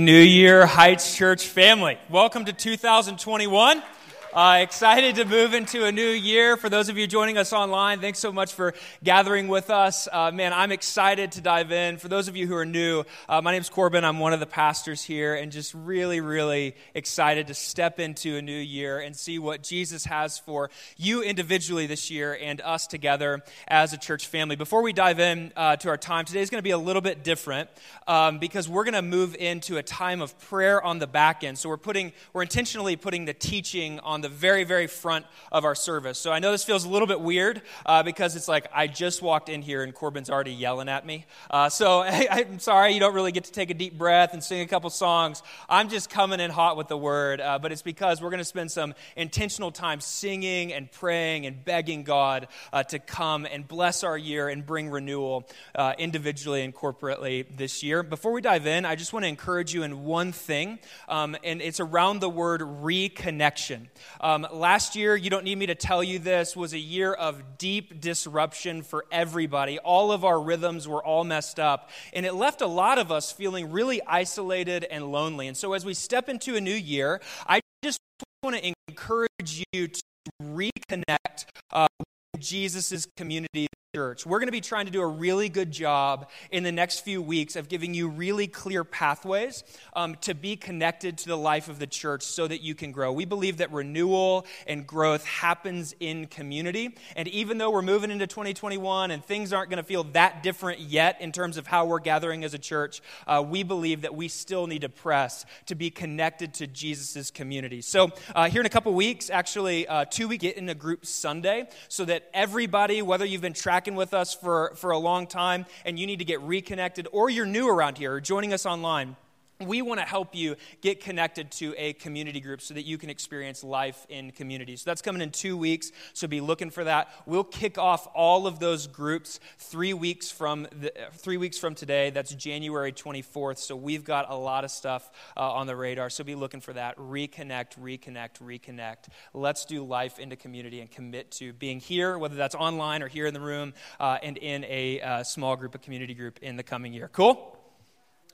New Year Heights Church family. Welcome to 2021. Uh, excited to move into a new year. For those of you joining us online, thanks so much for gathering with us. Uh, man, I'm excited to dive in. For those of you who are new, uh, my name is Corbin. I'm one of the pastors here, and just really, really excited to step into a new year and see what Jesus has for you individually this year and us together as a church family. Before we dive in uh, to our time, today is going to be a little bit different um, because we're going to move into a time of prayer on the back end. So we're putting, we're intentionally putting the teaching on the very, very front of our service. So I know this feels a little bit weird uh, because it's like I just walked in here and Corbin's already yelling at me. Uh, so I, am sorry you don't really get to take a deep breath and sing a couple songs. I'm just coming in hot with the word, uh, but it's because we're going to spend some intentional time singing and praying and begging God uh, to come and bless our year and bring renewal uh, individually and corporately this year. Before we dive in, I just want to encourage you in one thing, um, and it's around the word reconnection. Um, last year, you don't need me to tell you this, was a year of deep disruption for everybody. All of our rhythms were all messed up, and it left a lot of us feeling really isolated and lonely. And so, as we step into a new year, I just want to encourage you to reconnect uh, with Jesus' community church. We're going to be trying to do a really good job in the next few weeks of giving you really clear pathways um, to be connected to the life of the church so that you can grow. We believe that renewal and growth happens in community. And even though we're moving into 2021 and things aren't going to feel that different yet in terms of how we're gathering as a church, uh, we believe that we still need to press to be connected to Jesus' community. So, uh, here in a couple weeks, actually, uh, two we get in a group Sunday so that everybody, whether you've been tracking tracking with us for, for a long time and you need to get reconnected, or you're new around here or joining us online, we want to help you get connected to a community group so that you can experience life in community. So that's coming in two weeks, so be looking for that. We'll kick off all of those groups three weeks from, the, three weeks from today. That's January 24th. So we've got a lot of stuff uh, on the radar, so be looking for that. Reconnect, reconnect, reconnect. Let's do life into community and commit to being here, whether that's online or here in the room, uh, and in a uh, small group, a community group in the coming year. Cool?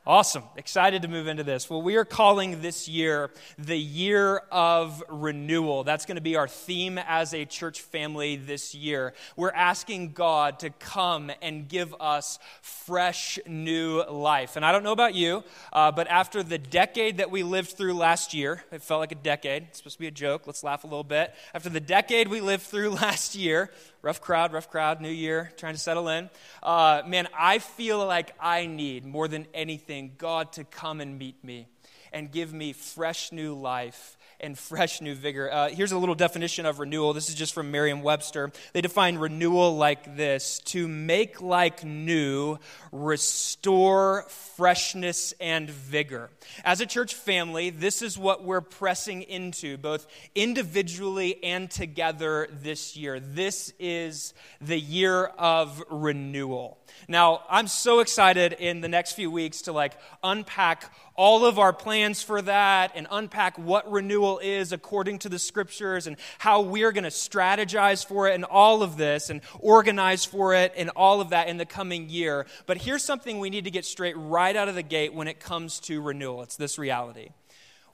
Awesome. Excited to move into this. Well, we are calling this year the year of renewal. That's going to be our theme as a church family this year. We're asking God to come and give us fresh new life. And I don't know about you, uh, but after the decade that we lived through last year, it felt like a decade. It's supposed to be a joke. Let's laugh a little bit. After the decade we lived through last year, rough crowd, rough crowd, new year, trying to settle in. Uh, man, I feel like I need more than anything God to come and meet me and give me fresh new life and fresh new vigor. Uh, here's a little definition of renewal. This is just from Merriam Webster. They define renewal like this to make like new, restore freshness and vigor. As a church family, this is what we're pressing into, both individually and together this year. This is the year of renewal. Now, I'm so excited in the next few weeks to like unpack all of our plans for that and unpack what renewal is according to the scriptures and how we're going to strategize for it and all of this and organize for it and all of that in the coming year. But here's something we need to get straight right out of the gate when it comes to renewal it's this reality.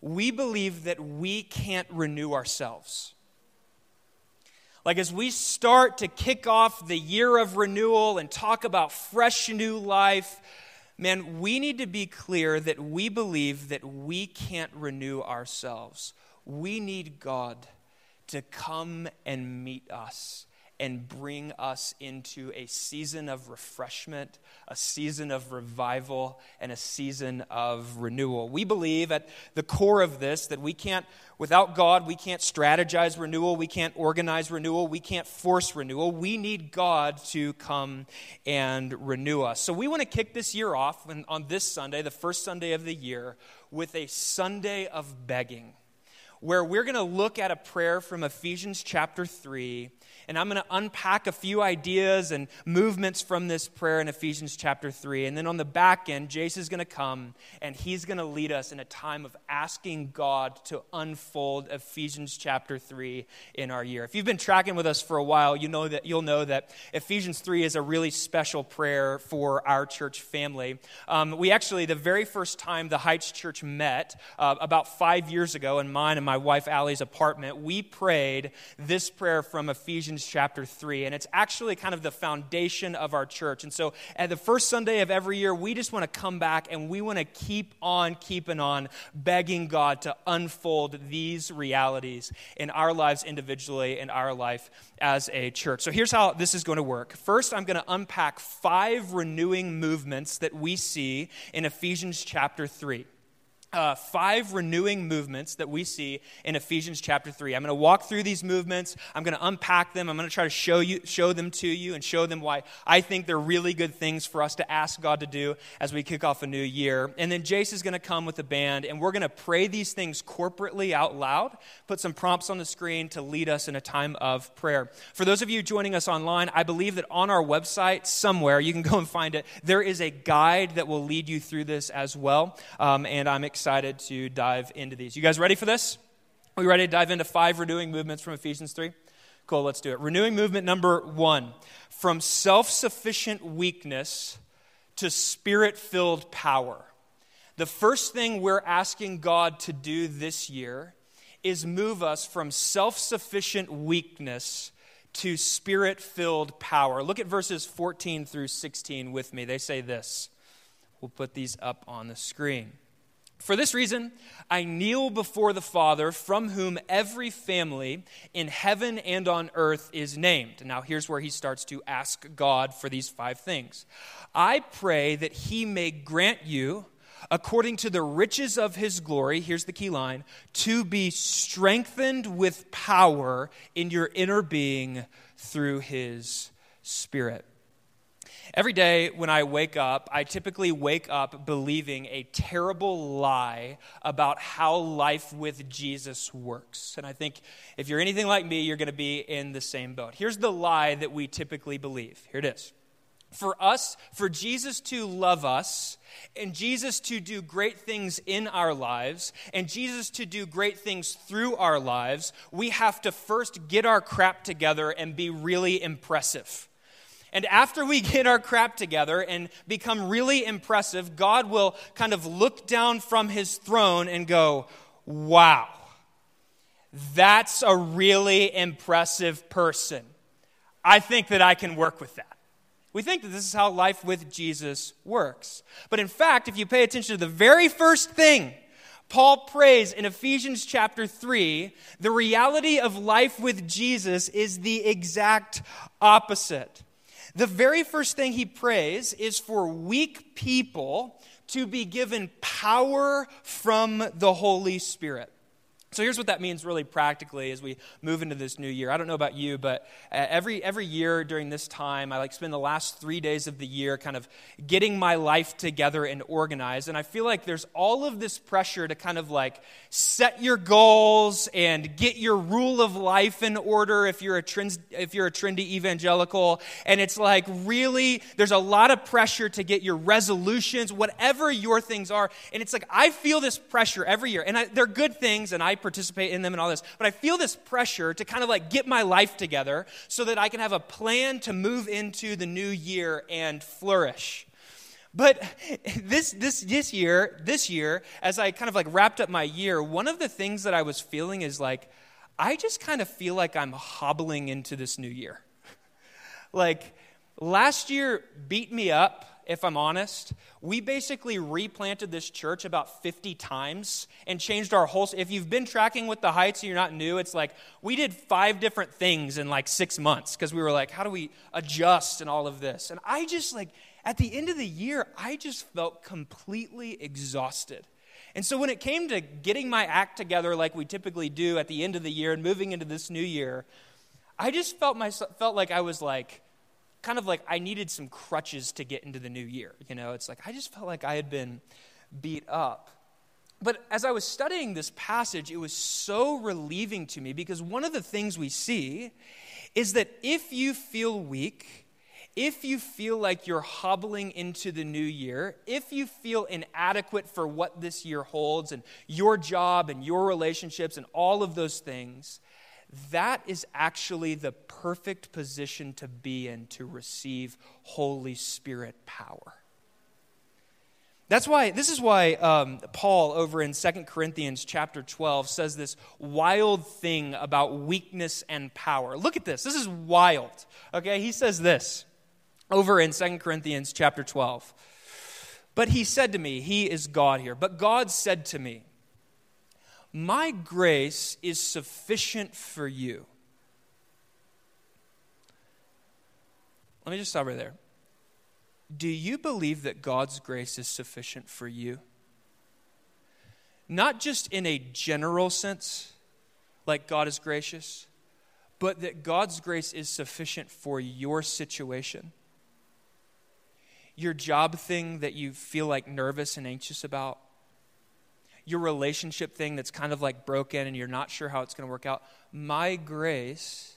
We believe that we can't renew ourselves. Like, as we start to kick off the year of renewal and talk about fresh new life, man, we need to be clear that we believe that we can't renew ourselves. We need God to come and meet us and bring us into a season of refreshment, a season of revival, and a season of renewal. We believe at the core of this that we can't, without God, we can't strategize renewal, we can't organize renewal, we can't force renewal. We need God to come and renew us. So we want to kick this year off on this Sunday, the first Sunday of the year, with a Sunday of begging where we're going to look at a prayer from Ephesians chapter 3 and I'm going to unpack a few ideas and movements from this prayer in Ephesians chapter 3. And then on the back end, Jace is going to come and he's going to lead us in a time of asking God to unfold Ephesians chapter 3 in our year. If you've been tracking with us for a while, you know that, you'll know that Ephesians 3 is a really special prayer for our church family. Um, we actually, the very first time the Heights Church met, uh, about five years ago, in mine and my wife Allie's apartment, we prayed this prayer from Ephesians Ephesians chapter 3. And it's actually kind of the foundation of our church. And so at the first Sunday of every year, we just want to come back and we want to keep on keeping on, begging God to unfold these realities in our lives individually, in our life as a church. So here's how this is going to work. First, I'm going to unpack five renewing movements that we see in Ephesians chapter 3 uh, five renewing movements that we see in Ephesians chapter 3. I'm going to walk through these movements. I'm going to unpack them. I'm going to try to show, you, show them to you and show them why I think they're really good things for us to ask God to do as we kick off a new year. And then Jace is going to come with a band, and we're going to pray these things corporately out loud, put some prompts on the screen to lead us in a time of prayer. For those of you joining us online, I believe that on our website somewhere, you can go and find it, there is a guide that will lead you through this as well. Um, and I'm excited excited to dive into these. You guys ready for this? Are we ready to dive into five renewing movements from Ephesians 3? Cool, let's do it. Renewing movement number one from self sufficient weakness to spirit filled power. The first thing we're asking God to do this year is move us from self sufficient weakness to spirit filled power. Look at verses 14 through 16 with me. They say this. We'll put these up on the screen. For this reason, I kneel before the Father, from whom every family in heaven and on earth is named. Now, here's where he starts to ask God for these five things. I pray that he may grant you, according to the riches of his glory, here's the key line, to be strengthened with power in your inner being through his Spirit Every day when I wake up, I typically wake up believing a terrible lie about how life with Jesus works. And I think if you're anything like me, you're going to be in the same boat. Here's the lie that we typically believe. Here it is. For us, for Jesus to love us, and Jesus to do great things in our lives, and Jesus to do great things through our lives, we have to first get our crap together and be really impressive. And after we get our crap together and become really impressive, God will kind of look down from his throne and go, Wow, that's a really impressive person. I think that I can work with that. We think that this is how life with Jesus works. But in fact, if you pay attention to the very first thing Paul prays in Ephesians chapter 3, the reality of life with Jesus is the exact opposite. The very first thing he prays is for weak people to be given power from the Holy Spirit. So here's what that means really practically as we move into this new year. I don't know about you, but uh, every every year during this time, I like spend the last 3 days of the year kind of getting my life together and organized, and I feel like there's all of this pressure to kind of like set your goals and get your rule of life in order if you're a trend, if you're a trendy evangelical, and it's like really there's a lot of pressure to get your resolutions, whatever your things are, and it's like I feel this pressure every year. And I, they're good things and I participate in them and all this. But I feel this pressure to kind of like get my life together so that I can have a plan to move into the new year and flourish. But this, this, this year, this year, as I kind of like wrapped up my year, one of the things that I was feeling is like, I just kind of feel like I'm hobbling into this new year. like, last year beat me up if I'm honest. We basically replanted this church about 50 times and changed our whole. If you've been tracking with the Heights and you're not new, it's like we did five different things in like six months because we were like, how do we adjust and all of this? And I just like, at the end of the year, I just felt completely exhausted. And so when it came to getting my act together like we typically do at the end of the year and moving into this new year, I just felt myself felt like I was like kind of like I needed some crutches to get into the new year. You know, it's like I just felt like I had been beat up. but as I was studying this passage, it was so relieving to me because one of the things we see is that if you feel weak, if you feel like you're hobbling into the new year, if you feel inadequate for what this year holds and your job and your relationships and all of those things, that is actually the perfect position to be in to receive Holy Spirit power. That's why, this is why um, Paul over in 2 Corinthians chapter 12 says this wild thing about weakness and power. Look at this. This is wild. Okay, he says this over in 2 Corinthians chapter 12. But he said to me, He is God here. But God said to me, My grace is sufficient for you. Let me just stop right there. Do you believe that God's grace is sufficient for you? Not just in a general sense, like God is gracious, but that God's grace is sufficient for your situation. Your job thing that you feel like nervous and anxious about, your relationship thing that's kind of like broken and you're not sure how it's going to work out. My grace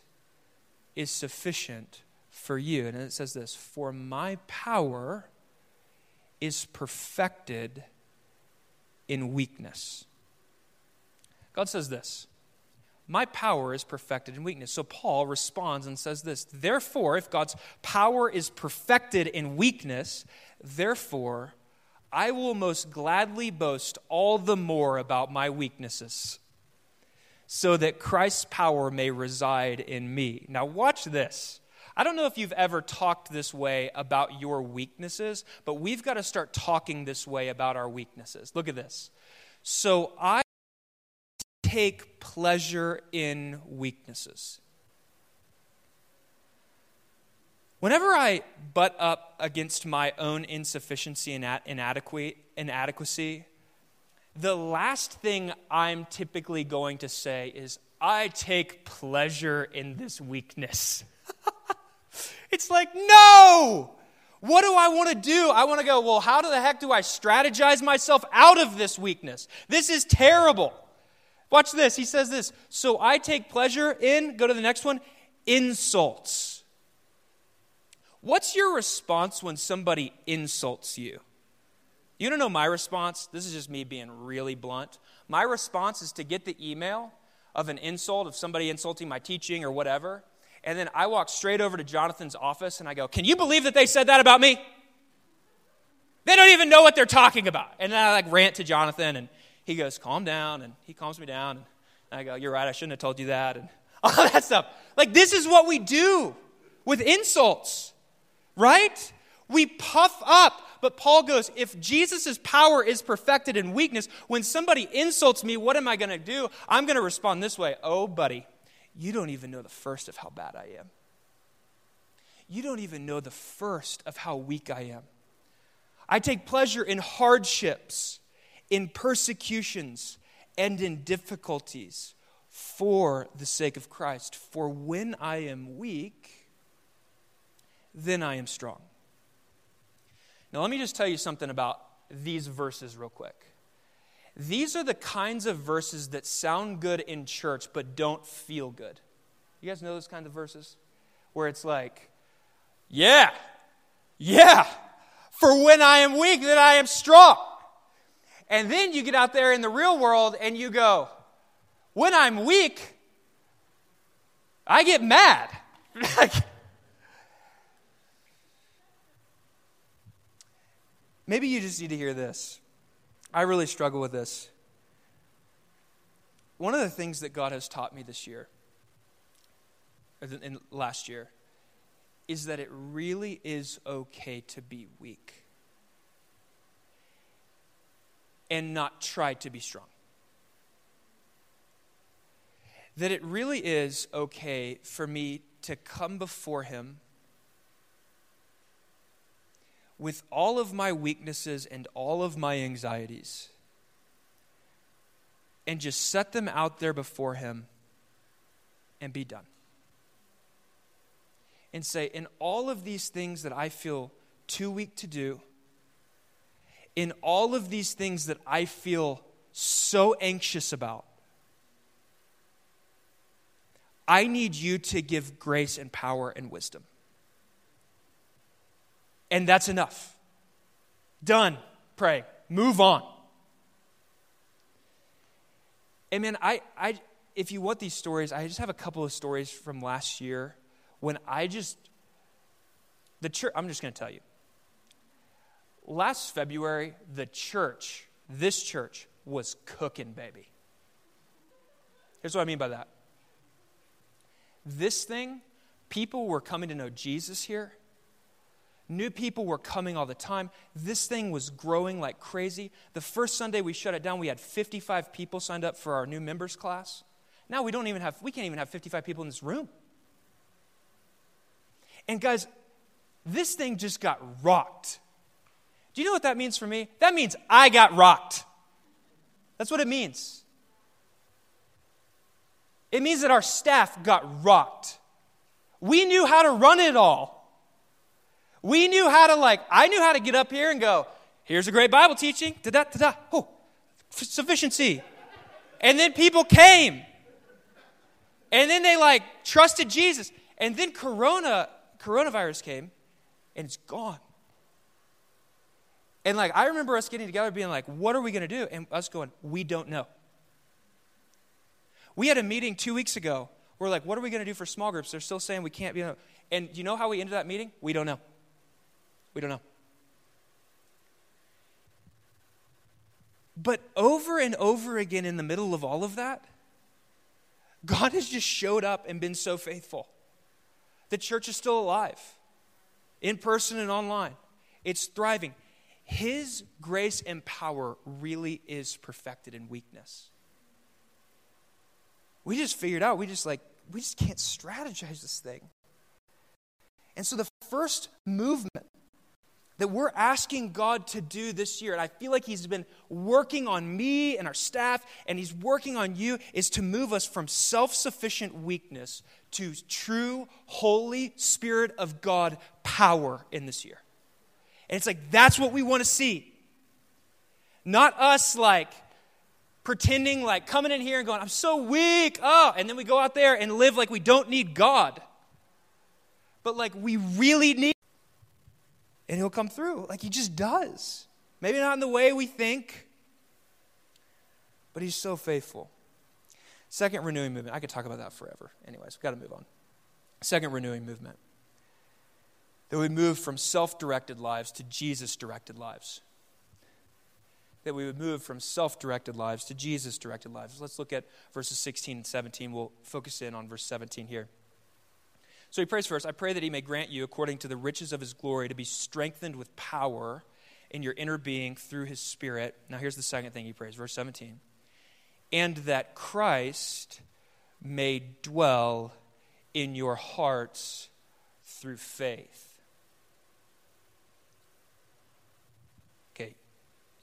is sufficient for you. And it says this For my power is perfected in weakness. God says this My power is perfected in weakness. So Paul responds and says this Therefore, if God's power is perfected in weakness, therefore, I will most gladly boast all the more about my weaknesses, so that Christ's power may reside in me. Now, watch this. I don't know if you've ever talked this way about your weaknesses, but we've got to start talking this way about our weaknesses. Look at this. So I take pleasure in weaknesses. Whenever I butt up against my own insufficiency and inadequacy, the last thing I'm typically going to say is, I take pleasure in this weakness. It's like, no! What do I want to do? I want to go, well, how the heck do I strategize myself out of this weakness? This is terrible. Watch this. He says this. So I take pleasure in, go to the next one, insults. What's your response when somebody insults you? You don't know my response? This is just me being really blunt. My response is to get the email of an insult, of somebody insulting my teaching or whatever, and then I walk straight over to Jonathan's office and I go, Can you believe that they said that about me? They don't even know what they're talking about. And then I like rant to Jonathan and he goes, Calm down. And he calms me down. And I go, You're right, I shouldn't have told you that. And all that stuff. Like, this is what we do with insults, right? We puff up. But Paul goes, if Jesus' power is perfected in weakness, when somebody insults me, what am I going to do? I'm going to respond this way Oh, buddy, you don't even know the first of how bad I am. You don't even know the first of how weak I am. I take pleasure in hardships, in persecutions, and in difficulties for the sake of Christ. For when I am weak, then I am strong. Now, let me just tell you something about these verses, real quick. These are the kinds of verses that sound good in church but don't feel good. You guys know those kinds of verses? Where it's like, yeah, yeah, for when I am weak, then I am strong. And then you get out there in the real world and you go, when I'm weak, I get mad. Maybe you just need to hear this. I really struggle with this. One of the things that God has taught me this year, in last year, is that it really is okay to be weak and not try to be strong. That it really is okay for me to come before Him with all of my weaknesses and all of my anxieties and just set them out there before Him and be done. And say, in all of these things that I feel too weak to do, in all of these things that I feel so anxious about. I need you to give grace and power and wisdom. And that's enough. Done. Pray. Move on. And man, I, I, if you want these stories, I just have a couple of stories from last year when I just, the church, I'm just going to tell you. Last February, the church, this church, was cooking, baby. Here's what I mean by that. This thing, people were coming to know Jesus here. New people were coming all the time. This thing was growing like crazy. The first Sunday we shut it down, we had 55 people signed up for our new members class. Now we don't even have, we can't even have 55 people in this room. And guys, this thing just got rocked. Do you know what that means for me? That means I got rocked. That's what it means. It means that our staff got rocked. We knew how to run it all. We knew how to, like, I knew how to get up here and go, here's a great Bible teaching, da da da da, oh, sufficiency. And then people came. And then they, like, trusted Jesus. And then Corona, coronavirus came, and it's gone. And, like, I remember us getting together being like, what are we going to do? And us going, we don't know. We had a meeting two weeks ago. We're like, what are we going to do for small groups? They're still saying we can't be. And you know how we ended that meeting? We don't know. We don't know. But over and over again, in the middle of all of that, God has just showed up and been so faithful. The church is still alive, in person and online. It's thriving. His grace and power really is perfected in weakness. We just figured out, we just like, we just can't strategize this thing. And so the first movement that we're asking God to do this year, and I feel like He's been working on me and our staff, and He's working on you, is to move us from self sufficient weakness to true, Holy Spirit of God power in this year. And it's like, that's what we want to see. Not us like pretending, like coming in here and going, I'm so weak, oh, and then we go out there and live like we don't need God. But like we really need and he'll come through like he just does. Maybe not in the way we think, but he's so faithful. Second renewing movement. I could talk about that forever. Anyways, we've got to move on. Second renewing movement. That we move from self directed lives to Jesus directed lives. That we would move from self directed lives to Jesus directed lives. Let's look at verses 16 and 17. We'll focus in on verse 17 here. So he prays first, I pray that he may grant you, according to the riches of his glory, to be strengthened with power in your inner being through his Spirit. Now, here's the second thing he prays, verse 17. And that Christ may dwell in your hearts through faith. Okay,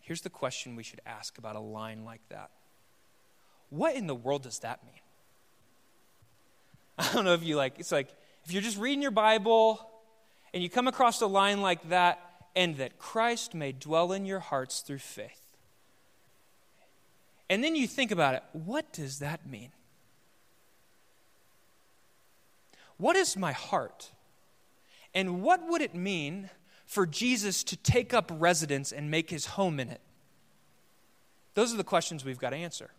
here's the question we should ask about a line like that What in the world does that mean? I don't know if you like, it's like, if you're just reading your Bible and you come across a line like that, and that Christ may dwell in your hearts through faith. And then you think about it what does that mean? What is my heart? And what would it mean for Jesus to take up residence and make his home in it? Those are the questions we've got to answer.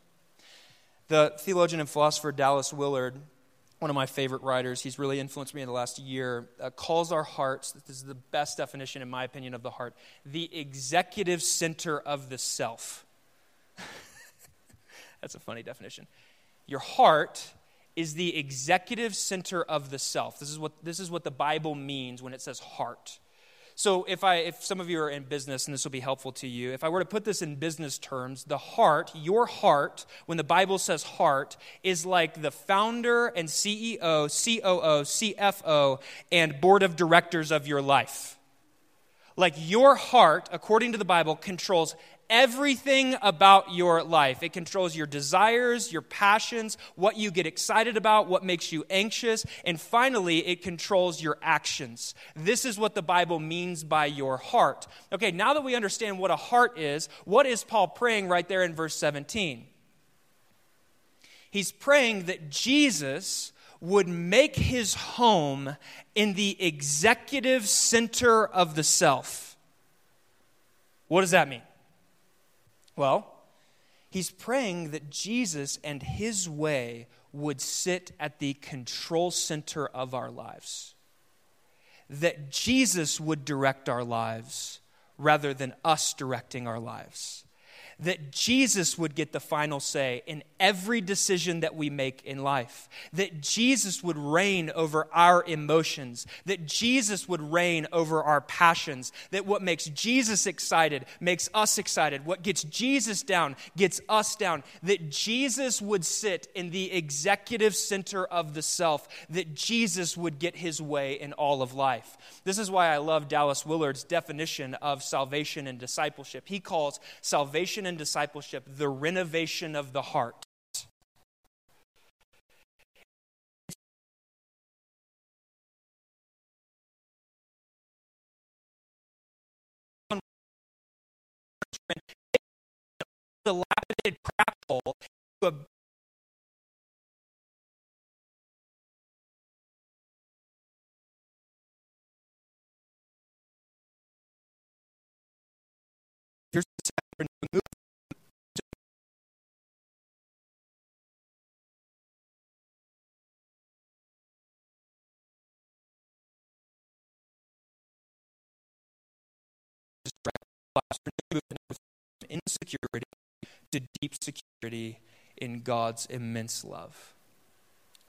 The theologian and philosopher Dallas Willard one of my favorite writers, he's really influenced me in the last year, uh, calls our hearts, this is the best definition, in my opinion, of the heart, the executive center of the self. That's a funny definition. Your heart is the executive center of the self. This is what, this is what the Bible means when it says heart. So if I if some of you are in business and this will be helpful to you, if I were to put this in business terms, the heart, your heart, when the Bible says heart, is like the founder and CEO, COO, CFO, and board of directors of your life. Like your heart, according to the Bible, controls everything about your life. It controls your desires, your passions, what you get excited about, what makes you anxious, and finally, it controls your actions. This is what the Bible means by your heart. Okay, now that we understand what a heart is, what is Paul praying right there in verse 17? He's praying that Jesus would make his home in the executive center of the self. What does that mean? Well, he's praying that Jesus and his way would sit at the control center of our lives. That Jesus would direct our lives rather than us directing our lives that Jesus would get the final say in every decision that we make in life, that Jesus would reign over our emotions, that Jesus would reign over our passions, that what makes Jesus excited makes us excited, what gets Jesus down gets us down, that Jesus would sit in the executive center of the self, that Jesus would get his way in all of life. This is why I love Dallas Willard's definition of salvation and discipleship. He calls salvation and discipleship the renovation of the heart. dilapidated crap hole to a Here's insecurity to deep security in God's immense love.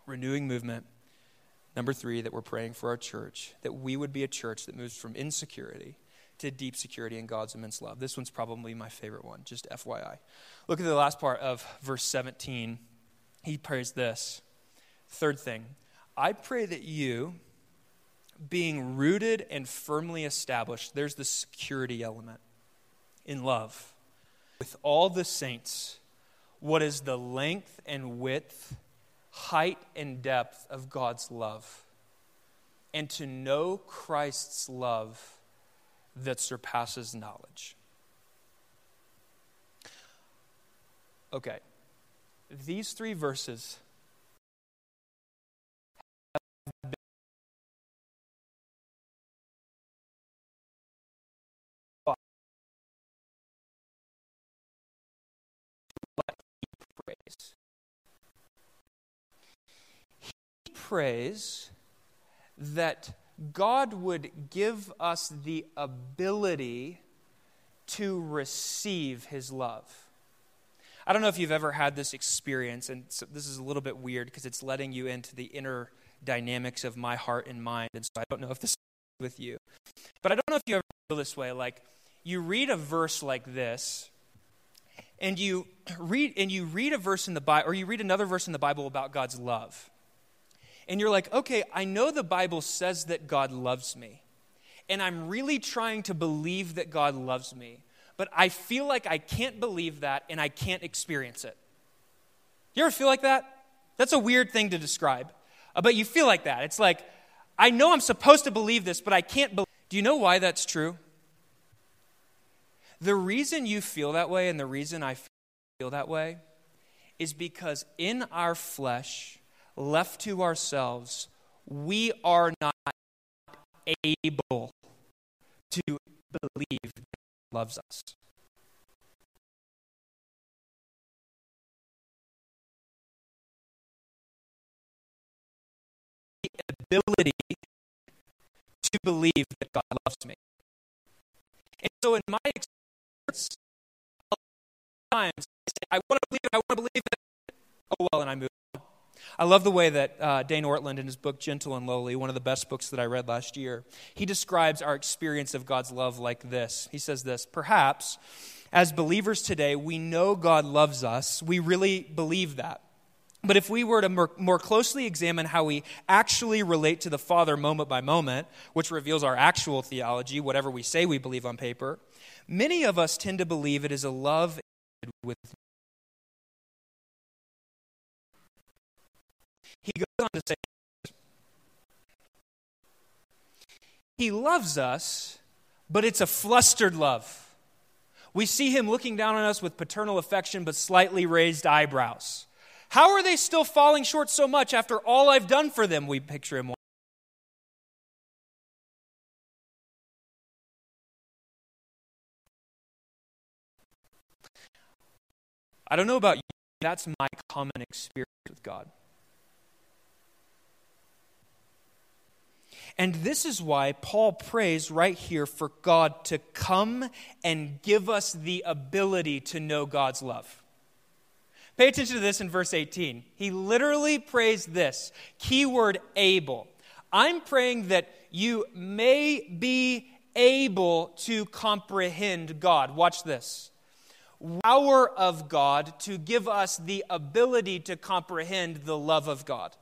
Renewing movement. Number three, that we're praying for our church, that we would be a church that moves from insecurity to deep security in God's immense love. This one's probably my favorite one, just FYI. Look at the last part of verse 17. He prays this. Third thing, I pray that you, being rooted and firmly established, there's the security element in love. With all the saints what is the length and width, height and depth of God's love, and to know Christ's love that surpasses knowledge. Okay, these three verses prays that God would give us the ability to receive His love. I don't know if you've ever had this experience, and so this is a little bit weird because it's letting you into the inner dynamics of my heart and mind, and so I don't know if this is with you. But I don't know if you ever feel this way. Like, you read a verse like this, and you read and you read a verse in the Bible or you read another verse in the Bible about God's love. And you're like, "Okay, I know the Bible says that God loves me. And I'm really trying to believe that God loves me, but I feel like I can't believe that and I can't experience it." You ever feel like that? That's a weird thing to describe. Uh, but you feel like that. It's like, I know I'm supposed to believe this, but I can't believe. Do you know why that's true? The reason you feel that way and the reason I feel that way is because in our flesh, left to ourselves, we are not able to believe that God loves us. The ability to believe that God loves me. And so, in my experience, times I say, I want to believe I want to believe it. Oh, well, and I move. I love the way that uh, Dane Ortlund, in his book Gentle and Lowly, one of the best books that I read last year, he describes our experience of God's love like this. He says this Perhaps, as believers today, we know God loves us. We really believe that. But if we were to more, more, closely examine how we actually relate to the Father moment by moment, which reveals our actual theology, whatever we say we believe on paper, Many of us tend to believe it is a love with. On to say, He loves us, but it's a flustered love. We see him looking down on us with paternal affection but slightly raised eyebrows. How are they still falling short so much after all I've done for them? We picture him. I don't know about you, that's my common experience with God. And this is why Paul prays right here for God to come and give us the ability to know God's love. Pay attention to this in verse 18. He literally prays this keyword able. I'm praying that you may be able to comprehend God. Watch this. Power of God to give us the ability to comprehend the love of God.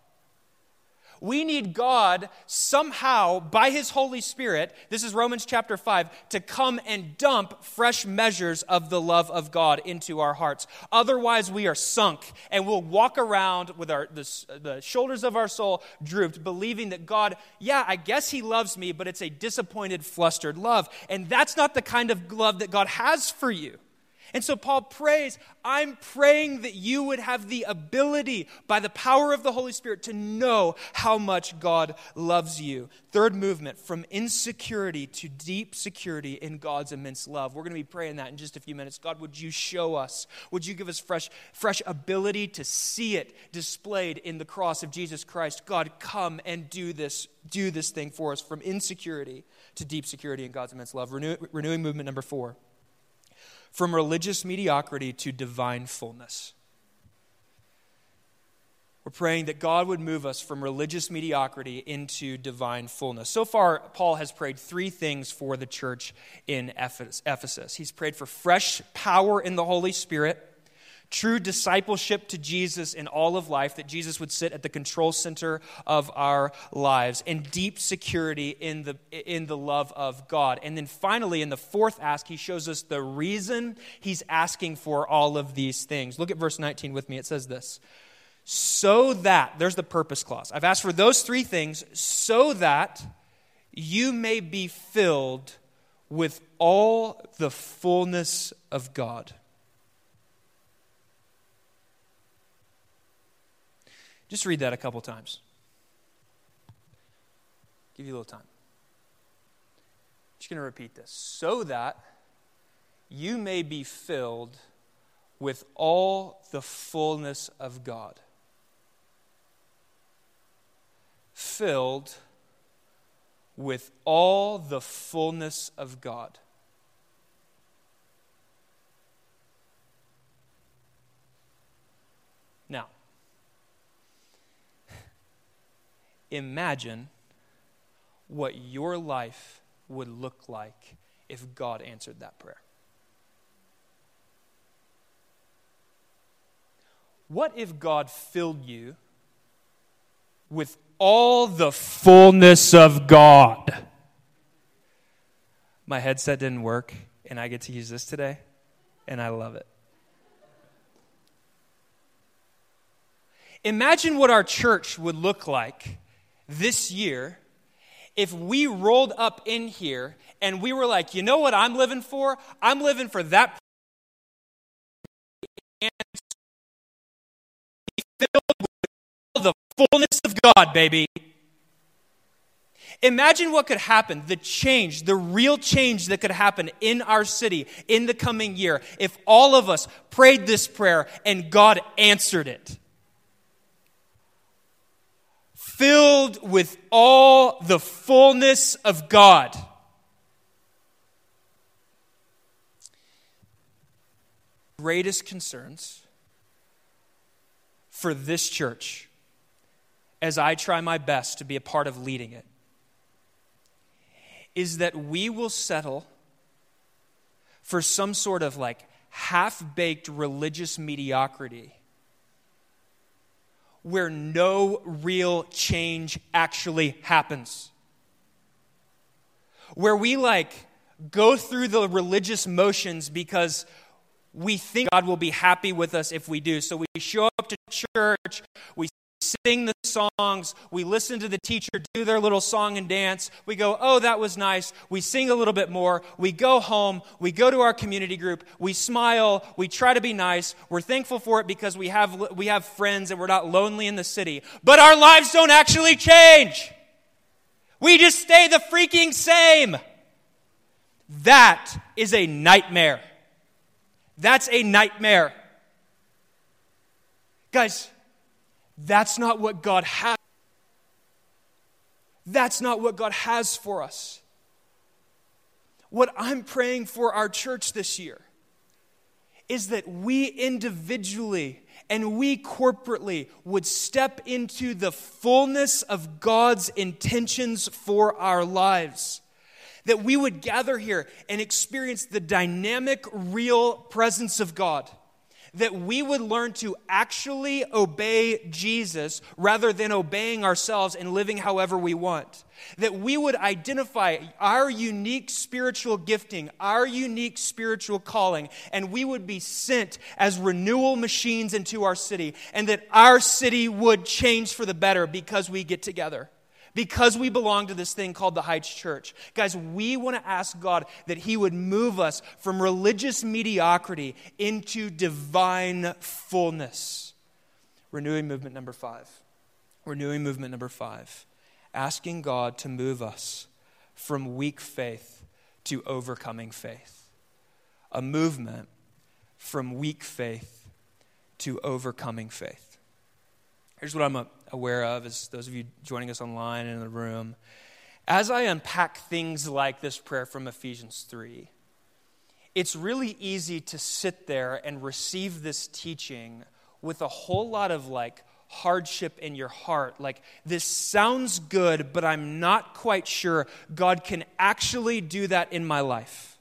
We need God somehow, by His Holy Spirit, this is Romans chapter 5, to come and dump fresh measures of the love of God into our hearts. Otherwise, we are sunk and we'll walk around with our, the, the shoulders of our soul drooped, believing that God, yeah, I guess He loves me, but it's a disappointed, flustered love. And that's not the kind of love that God has for you. And so Paul prays, I'm praying that you would have the ability, by the power of the Holy Spirit, to know how much God loves you. Third movement, from insecurity to deep security in God's immense love. We're going to be praying that in just a few minutes. God, would you show us? Would you give us fresh, fresh ability to see it displayed in the cross of Jesus Christ? God, come and do this, do this thing for us from insecurity to deep security in God's immense love. Renew, renewing movement number four from religious mediocrity to divine fullness. We're praying that God would move us from religious mediocrity into divine fullness. So far, Paul has prayed three things for the church in Ephesus. He's prayed for fresh power in the Holy Spirit true discipleship to Jesus in all of life, that Jesus would sit at the control center of our lives, and deep security in the, in the love of God. And then finally, in the fourth ask, he shows us the reason he's asking for all of these things. Look at verse 19 with me. It says this So that, there's the purpose clause. I've asked for those three things so that you may be filled with all the fullness of God. Just read that a couple times. Give you a little time. Just going to repeat this. So that you may be filled with all the fullness of God. Filled with all the fullness of God. Now, Imagine what your life would look like if God answered that prayer. What if God filled you with all the fullness of God? My headset didn't work, and I get to use this today, and I love it. Imagine what our church would look like this year if we rolled up in here and we were like, you know what I'm living for? I'm living for that. And filled with the fullness of God, baby. Imagine what could happen, the change, the real change that could happen in our city in the coming year if all of us prayed this prayer and God answered it filled with all the fullness of God. Greatest concerns for this church as I try my best to be a part of leading it is that we will settle for some sort of like half baked religious mediocrity where no real change actually happens. Where we like go through the religious motions because we think God will be happy with us if we do. So we show up to church, we sing the songs, we listen to the teacher do their little song and dance. We go, oh, that was nice. We sing a little bit more. We go home, we go to our community group, we smile, we try to be nice. We're thankful for it because we have, we have friends and we're not lonely in the city. But our lives don't actually change. We just stay the freaking same. That is a nightmare. That's a nightmare. Guys, that's not what God has. That's not what God has for us. What I'm praying for our church this year is that we individually and we corporately would step into the fullness of God's intentions for our lives. That we would gather here and experience the dynamic, real presence of God that we would learn to actually obey Jesus rather than obeying ourselves and living however we want. That we would identify our unique spiritual gifting, our unique spiritual calling, and we would be sent as renewal machines into our city, and that our city would change for the better because we get together because we belong to this thing called the Heights Church. Guys, we want to ask God that He would move us from religious mediocrity into divine fullness. Renewing movement number five. Renewing movement number five. Asking God to move us from weak faith to overcoming faith. A movement from weak faith to overcoming faith. Here's what I'm aware of as those of you joining us online and in the room. As I unpack things like this prayer from Ephesians 3, it's really easy to sit there and receive this teaching with a whole lot of like hardship in your heart. Like, this sounds good, but I'm not quite sure God can actually do that in my life.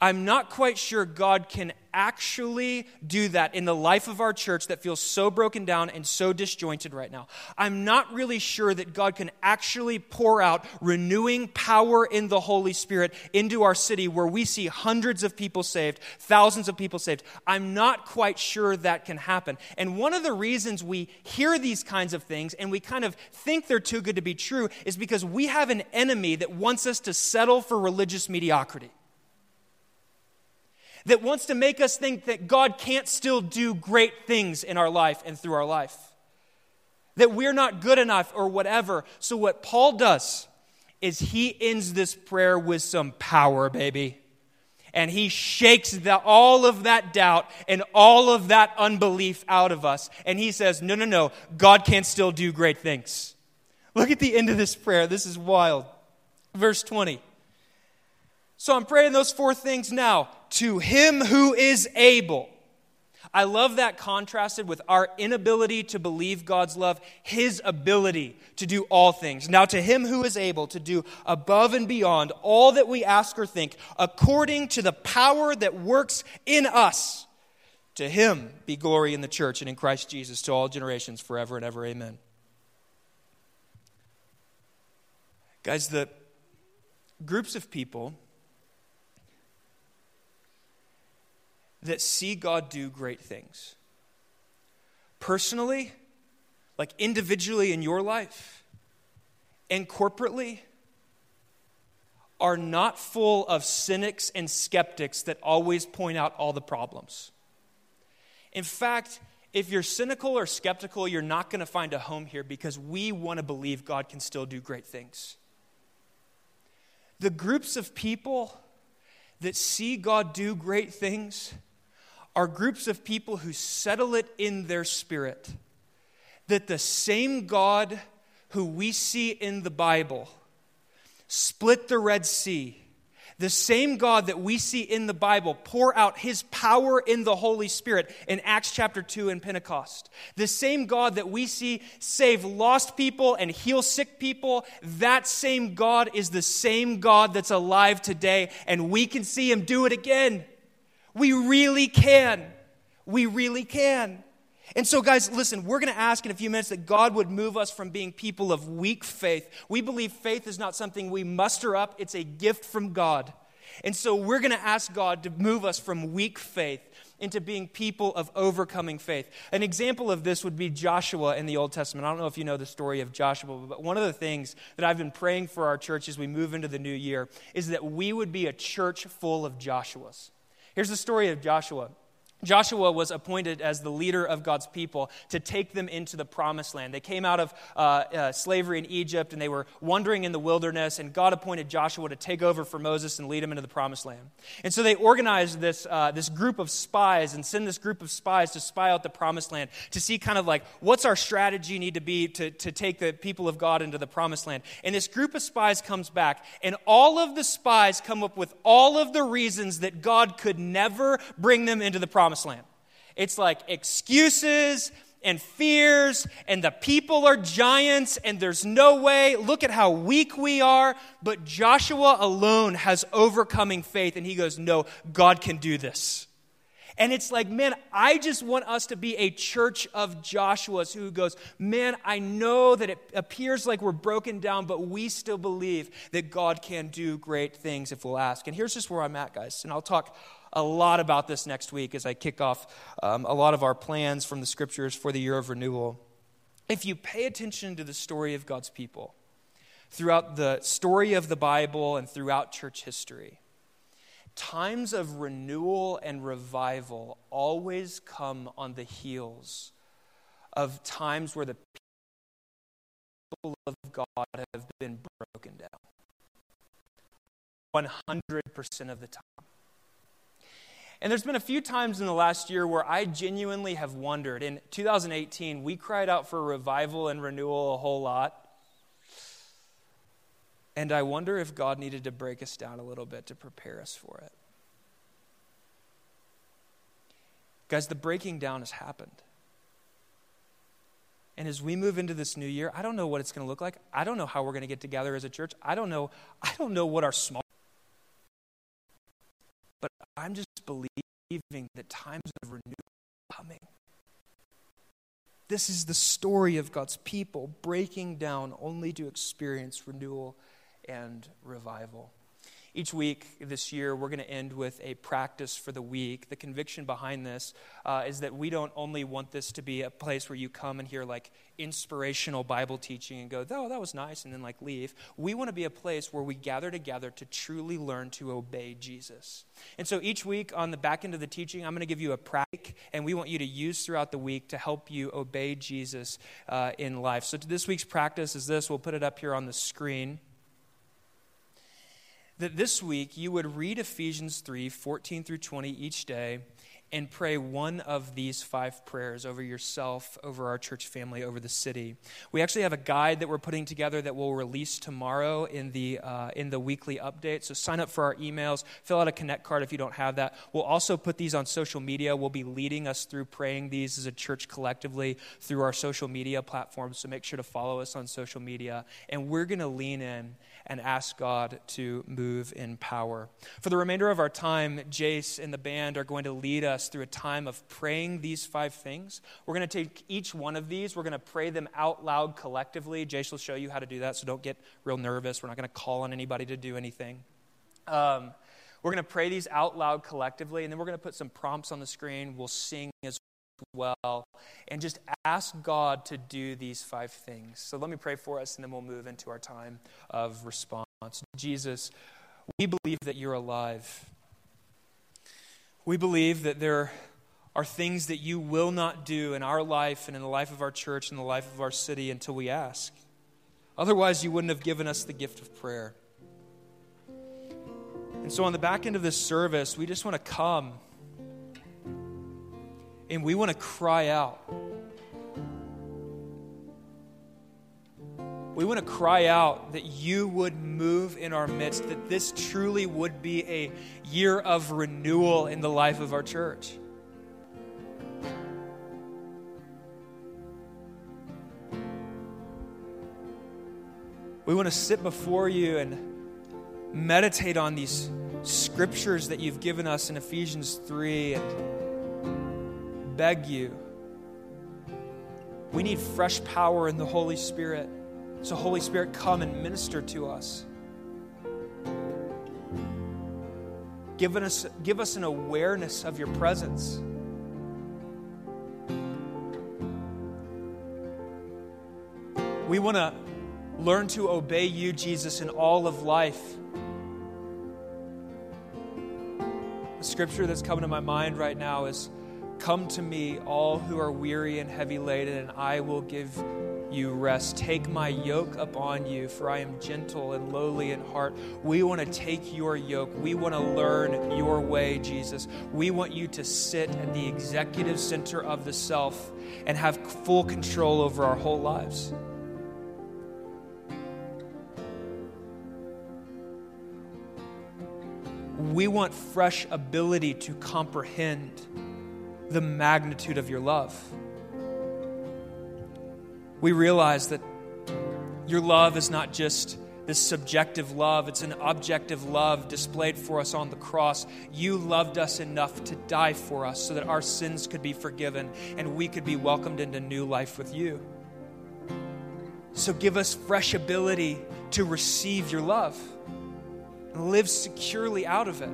I'm not quite sure God can actually do that in the life of our church that feels so broken down and so disjointed right now. I'm not really sure that God can actually pour out renewing power in the Holy Spirit into our city where we see hundreds of people saved, thousands of people saved. I'm not quite sure that can happen. And one of the reasons we hear these kinds of things and we kind of think they're too good to be true is because we have an enemy that wants us to settle for religious mediocrity that wants to make us think that God can't still do great things in our life and through our life. That we're not good enough or whatever. So, what Paul does is he ends this prayer with some power, baby. And he shakes the, all of that doubt and all of that unbelief out of us. And he says, No, no, no, God can still do great things. Look at the end of this prayer. This is wild. Verse 20. So I'm praying those four things now to him who is able. I love that contrasted with our inability to believe God's love, his ability to do all things. Now, to him who is able to do above and beyond all that we ask or think, according to the power that works in us, to him be glory in the church and in Christ Jesus to all generations forever and ever. Amen. Guys, the groups of people that see God do great things. Personally, like individually in your life, and corporately, are not full of cynics and skeptics that always point out all the problems. In fact, if you're cynical or skeptical, you're not going to find a home here because we want to believe God can still do great things. The groups of people that see God do great things are groups of people who settle it in their spirit that the same God who we see in the Bible split the Red Sea, the same God that we see in the Bible pour out his power in the Holy Spirit in Acts chapter 2 and Pentecost, the same God that we see save lost people and heal sick people, that same God is the same God that's alive today, and we can see him do it again. We really can. We really can. And so, guys, listen, we're going to ask in a few minutes that God would move us from being people of weak faith. We believe faith is not something we muster up, it's a gift from God. And so we're going to ask God to move us from weak faith into being people of overcoming faith. An example of this would be Joshua in the Old Testament. I don't know if you know the story of Joshua, but one of the things that I've been praying for our church as we move into the new year is that we would be a church full of Joshuas. Here's the story of Joshua. Joshua was appointed as the leader of God's people to take them into the promised land. They came out of uh, uh, slavery in Egypt and they were wandering in the wilderness, and God appointed Joshua to take over for Moses and lead them into the promised land. And so they organized this, uh, this group of spies and send this group of spies to spy out the promised land to see kind of like what's our strategy need to be to, to take the people of God into the promised land. And this group of spies comes back, and all of the spies come up with all of the reasons that God could never bring them into the promised promised land. It's like excuses and fears, and the people are giants, and there's no way. Look at how weak we are. But Joshua alone has overcoming faith, and he goes, No, God can do this. And it's like, man, I just want us to be a church of Joshua's who goes, man, I know that it appears like we're broken down, but we still believe that God can do great things if we'll ask. And here's just where I'm at, guys. And I'll talk a lot about this next week as I kick off um, a lot of our plans from the scriptures for the year of renewal. If you pay attention to the story of God's people throughout the story of the Bible and throughout church history, times of renewal and revival always come on the heels of times where the people of God have been broken down. 100% of the time. And there's been a few times in the last year where I genuinely have wondered. In 2018, we cried out for revival and renewal a whole lot. And I wonder if God needed to break us down a little bit to prepare us for it. Guys, the breaking down has happened. And as we move into this new year, I don't know what it's going to look like. I don't know how we're going to get together as a church. I don't know I don't know what our small But I'm just believing that times of renewal are coming. This is the story of God's people breaking down only to experience renewal and revival. Each week this year, we're going to end with a practice for the week. The conviction behind this uh, is that we don't only want this to be a place where you come and hear like inspirational Bible teaching and go, oh, that was nice, and then like leave. We want to be a place where we gather together to truly learn to obey Jesus. And so each week on the back end of the teaching, I'm going to give you a practice, and we want you to use throughout the week to help you obey Jesus uh, in life. So this week's practice is this. We'll put it up here on the screen that this week you would read Ephesians 3 14 through 20 each day and pray one of these five prayers over yourself, over our church family, over the city. We actually have a guide that we're putting together that we'll release tomorrow in the, uh, in the weekly update. So sign up for our emails, fill out a Connect card if you don't have that. We'll also put these on social media. We'll be leading us through praying these as a church collectively through our social media platforms. So make sure to follow us on social media. And we're going to lean in and ask God to move in power. For the remainder of our time, Jace and the band are going to lead us through a time of praying these five things. We're going to take each one of these, we're going to pray them out loud collectively. Jace will show you how to do that, so don't get real nervous. We're not going to call on anybody to do anything. Um, we're going to pray these out loud collectively, and then we're going to put some prompts on the screen. We'll sing as well and just ask God to do these five things. So let me pray for us and then we'll move into our time of response. Jesus, we believe that you're alive. We believe that there are things that you will not do in our life and in the life of our church and the life of our city until we ask. Otherwise, you wouldn't have given us the gift of prayer. And so, on the back end of this service, we just want to come and we want to cry out. We want to cry out that you would move in our midst, that this truly would be a year of renewal in the life of our church. We want to sit before you and meditate on these scriptures that you've given us in Ephesians 3 and beg you. We need fresh power in the Holy Spirit. So, Holy Spirit, come and minister to us. Give us, give us an awareness of your presence. We want to learn to obey you, Jesus, in all of life. The scripture that's coming to my mind right now is Come to me, all who are weary and heavy laden, and I will give you rest. Take my yoke upon you, for I am gentle and lowly in heart. We want to take your yoke. We want to learn your way, Jesus. We want you to sit at the executive center of the self and have full control over our whole lives. We want fresh ability to comprehend the magnitude of your love. We realize that your love is not just this subjective love, it's an objective love displayed for us on the cross. You loved us enough to die for us so that our sins could be forgiven and we could be welcomed into new life with you. So give us fresh ability to receive your love and live securely out of it.